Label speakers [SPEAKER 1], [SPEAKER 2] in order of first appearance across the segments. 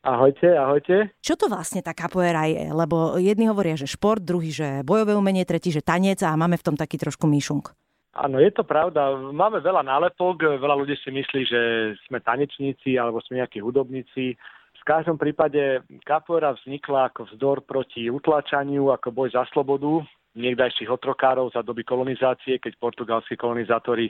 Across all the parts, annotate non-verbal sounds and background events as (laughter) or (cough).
[SPEAKER 1] Ahojte, ahojte.
[SPEAKER 2] Čo to vlastne tá capoeira je? Lebo jedni hovoria, že šport, druhý, že bojové umenie, tretí, že tanec a máme v tom taký trošku myšunk.
[SPEAKER 1] Áno, je to pravda. Máme veľa nálepok, veľa ľudí si myslí, že sme tanečníci alebo sme nejakí hudobníci. V každom prípade capoeira vznikla ako vzdor proti utlačaniu, ako boj za slobodu niekdajších otrokárov za doby kolonizácie, keď portugalskí kolonizátori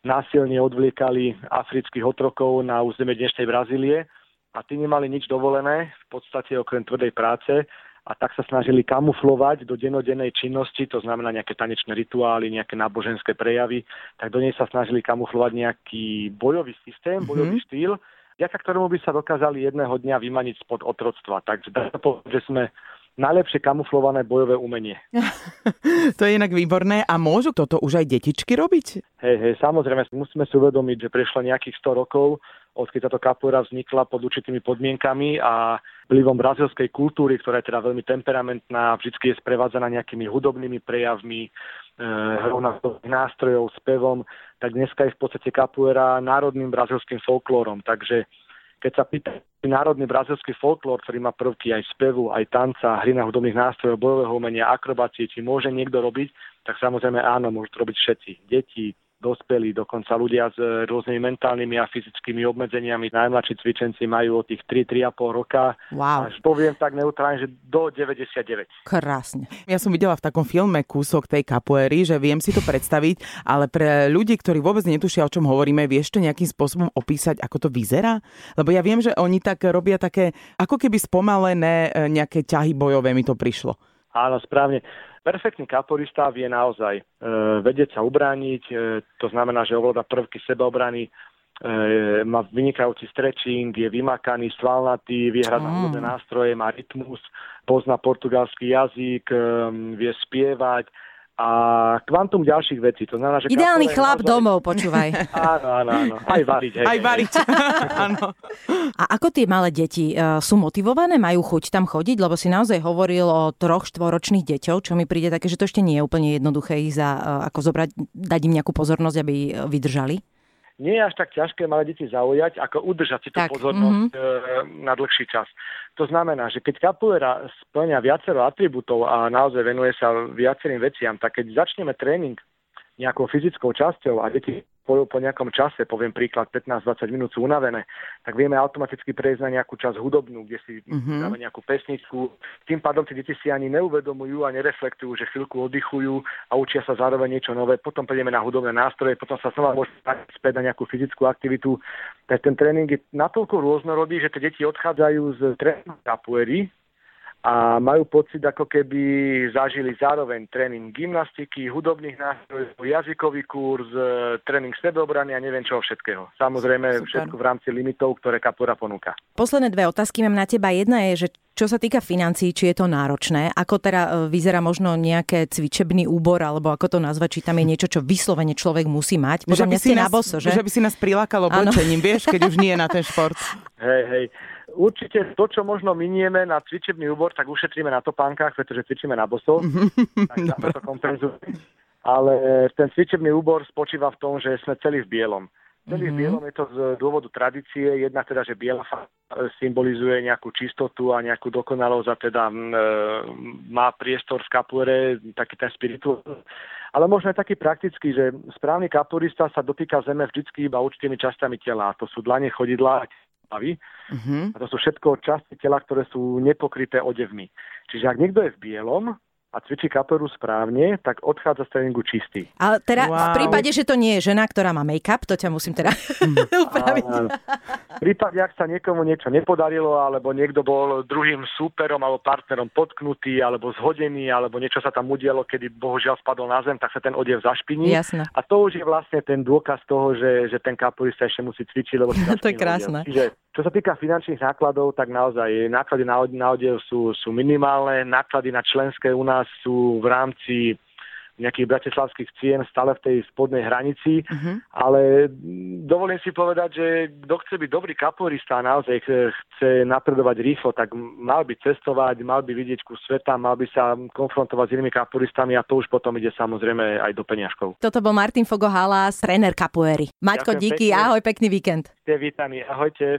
[SPEAKER 1] násilne odvliekali afrických otrokov na územie dnešnej Brazílie a tí nemali nič dovolené, v podstate okrem tvrdej práce a tak sa snažili kamuflovať do denodennej činnosti, to znamená nejaké tanečné rituály, nejaké náboženské prejavy, tak do nej sa snažili kamuflovať nejaký bojový systém, mm-hmm. bojový štýl, vďaka ktorému by sa dokázali jedného dňa vymaniť spod otroctva. Takže dá sa povedať, že sme najlepšie kamuflované bojové umenie. (laughs)
[SPEAKER 3] to je inak výborné. A môžu toto už aj detičky robiť?
[SPEAKER 1] Hej, hej, samozrejme, musíme si uvedomiť, že prešlo nejakých 100 rokov odkedy táto kapoeira vznikla pod určitými podmienkami a vplyvom brazilskej kultúry, ktorá je teda veľmi temperamentná, vždy je sprevádzaná nejakými hudobnými prejavmi, e, hrou nástrojov, spevom, tak dneska je v podstate kapoeira národným brazilským folklórom. Takže keď sa pýta národný brazilský folklór, ktorý má prvky aj spevu, aj tanca, hry na hudobných nástrojov, bojového umenia, akrobácie, či môže niekto robiť, tak samozrejme áno, môžu to robiť všetci. Deti, dospelí, dokonca ľudia s rôznymi mentálnymi a fyzickými obmedzeniami. Najmladší cvičenci majú od tých 3-3,5 roka.
[SPEAKER 2] Wow.
[SPEAKER 1] Až poviem tak neutrálne, že do 99.
[SPEAKER 2] Krásne.
[SPEAKER 3] Ja som videla v takom filme kúsok tej kapoery, že viem si to predstaviť, ale pre ľudí, ktorí vôbec netušia, o čom hovoríme, vieš to nejakým spôsobom opísať, ako to vyzerá? Lebo ja viem, že oni tak robia také, ako keby spomalené e, nejaké ťahy bojové mi to prišlo.
[SPEAKER 1] Áno, správne. Perfektný kaporista vie naozaj e, vedieť sa ubrániť, e, to znamená, že ovláda prvky sebaobrany, e, má vynikajúci stretching, je vymakaný, svalnatý, vie hrať mm. na nástroje, má rytmus, pozná portugalský jazyk, e, vie spievať, a kvantum ďalších vecí. To znamená, že
[SPEAKER 2] Ideálny chlap naozaj... domov, počúvaj. (laughs)
[SPEAKER 1] áno, áno, áno. Aj variť. Hej,
[SPEAKER 3] Aj variť, (laughs) áno.
[SPEAKER 2] A ako tie malé deti uh, sú motivované? Majú chuť tam chodiť? Lebo si naozaj hovoril o troch, štvoročných deťov, čo mi príde také, že to ešte nie je úplne jednoduché ich za, uh, ako zobrať, dať im nejakú pozornosť, aby vydržali
[SPEAKER 1] nie je až tak ťažké malé deti zaujať, ako udržať si tú tak, pozornosť mm-hmm. na dlhší čas. To znamená, že keď kapoeira splňa viacero atribútov a naozaj venuje sa viacerým veciam, tak keď začneme tréning nejakou fyzickou časťou a deti po, po nejakom čase, poviem príklad, 15-20 minút sú unavené, tak vieme automaticky prejsť na nejakú časť hudobnú, kde si mm-hmm. dáme nejakú pesničku. Tým pádom tie deti si ani neuvedomujú a nereflektujú, že chvíľku oddychujú a učia sa zároveň niečo nové. Potom prejdeme na hudobné nástroje, potom sa znova môžeme späť na nejakú fyzickú aktivitu. Tak ten tréning je natoľko rôznorodý, že tie deti odchádzajú z tréningu capoeiry, a majú pocit, ako keby zažili zároveň tréning gymnastiky, hudobných nástrojov, jazykový kurz, e, tréning sebeobrany a neviem čoho všetkého. Samozrejme Super. všetko v rámci limitov, ktoré Kapora ponúka.
[SPEAKER 2] Posledné dve otázky mám na teba. Jedna je, že čo sa týka financií, či je to náročné, ako teda e, vyzerá možno nejaké cvičebný úbor, alebo ako to nazvať, či tam je niečo, čo vyslovene človek musí mať. Podľa mňa ste na boso, že?
[SPEAKER 3] Že by si nás prilákalo bočením, vieš, keď už nie je na ten šport.
[SPEAKER 1] Hej, hej. Určite to, čo možno minieme na cvičebný úbor, tak ušetríme na topánkach, pretože cvičíme na boso. tak to kompenzuje. Ale ten cvičebný úbor spočíva v tom, že sme celí v bielom. Celý mm-hmm. v bielom je to z dôvodu tradície. Jedna teda, že biela symbolizuje nejakú čistotu a nejakú dokonalosť a teda e, má priestor v kapure, taký ten spirituál. Ale možno aj taký praktický, že správny kapurista sa dotýka zeme vždy iba určitými časťami tela. To sú dlane, chodidlá, hlavy. Uh-huh. A to sú všetko časti tela, ktoré sú nepokryté odevmi. Čiže ak niekto je v bielom, a cvičí kaperu správne, tak odchádza z tréningu čistý.
[SPEAKER 2] Ale teda wow. v prípade, že to nie je žena, ktorá má make-up, to ťa musím teda (laughs) upraviť.
[SPEAKER 1] V prípade, ak sa niekomu niečo nepodarilo, alebo niekto bol druhým súperom alebo partnerom potknutý, alebo zhodený, alebo niečo sa tam udialo, kedy bohužiaľ spadol na zem, tak sa ten odev zašpiní.
[SPEAKER 2] Jasne.
[SPEAKER 1] A to už je vlastne ten dôkaz toho, že, že ten kaporista ešte musí cvičiť, lebo (laughs)
[SPEAKER 2] to je krásne.
[SPEAKER 1] Čiže čo sa týka finančných nákladov, tak naozaj náklady na, na odev sú, sú minimálne, náklady na členské u nás sú v rámci nejakých bratislavských cien stále v tej spodnej hranici, uh-huh. ale dovolím si povedať, že kto chce byť dobrý kaporista a naozaj chce napredovať rýchlo, tak mal by cestovať, mal by vidieť ku sveta, mal by sa konfrontovať s inými kaporistami a to už potom ide samozrejme aj do peňažkov.
[SPEAKER 2] Toto bol Martin Fogohala, tréner kapoery. Maťko, díky, pekne. ahoj, pekný víkend.
[SPEAKER 1] Vítaní, ahojte.